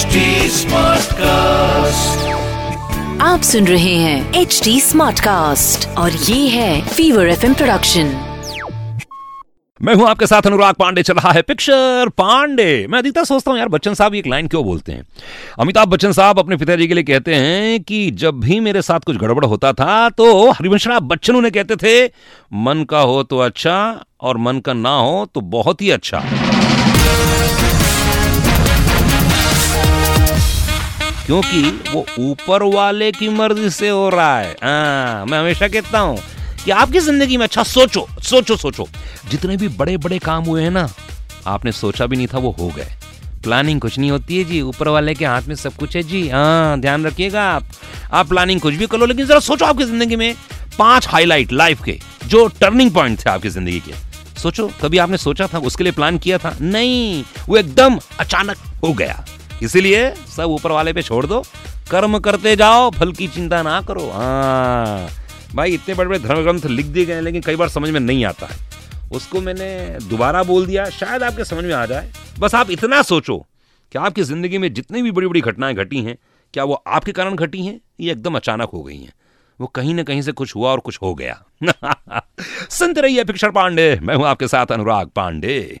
HD Smartcast. आप सुन रहे हैं एच डी स्मार्ट कास्ट और ये है फीवर एफ़ प्रोडक्शन मैं हूँ आपके साथ अनुराग पांडे चल रहा है पिक्चर पांडे। मैं अधिकतर सोचता हूँ यार बच्चन साहब एक लाइन क्यों बोलते हैं? अमिताभ बच्चन साहब अपने पिताजी के लिए कहते हैं कि जब भी मेरे साथ कुछ गड़बड़ होता था तो हरिवंश हरिवंशराव बच्चन उन्हें कहते थे मन का हो तो अच्छा और मन का ना हो तो बहुत ही अच्छा। क्योंकि वो ऊपर वाले की मर्ज़ी से हो रहा है। हाँ मैं हमेशा कहता हूँ कि आपकी ज़िंदगी में अच्छा सोचो सोचो सोचो। जितने भी बड़े बड़े काम हुए हैं ना, आपने सोचा भी नहीं था वो हो गए। प्लानिंग कुछ नहीं होती है जी, ऊपर वाले के हाथ में सब कुछ है जी। हाँ ध्यान रखिएगा आप। आप प्लानिंग कुछ भी कर लो, लेकिन जरा सोचो आपकी ज़िंदगी में पाँच हाईलाइट लाइफ के, जो टर्निंग पॉइंट थे आपकी ज़िंदगी के। सोचो, कभी आपने सोचा था, उसके लिए प्लान किया था? नहीं, वो एकदम अचानक हो गया। इसीलिए सब ऊपर वाले पे छोड़ दो। कर्म करते जाओ, फल की चिंता ना करो। हाँ। भाई, इतने बड़े बड़े धर्म ग्रंथ लिख दिए गए लेकिन कई बार समझ में नहीं आता है। उसको मैंने दोबारा बोल दिया, शायद आपके समझ में आ जाए। बस आप इतना सोचो कि आपकी ज़िंदगी में जितनी भी बड़ी बड़ी घटनाएँ घटी हैं, क्या वो आपके कारण घटी हैं? ये एकदम अचानक हो गई हैं। वो कहीं ना कहीं से कुछ हुआ और कुछ हो गया। सुनते रहिए पिक्चर पांडे। मैं हूँ आपके साथ अनुराग पांडे।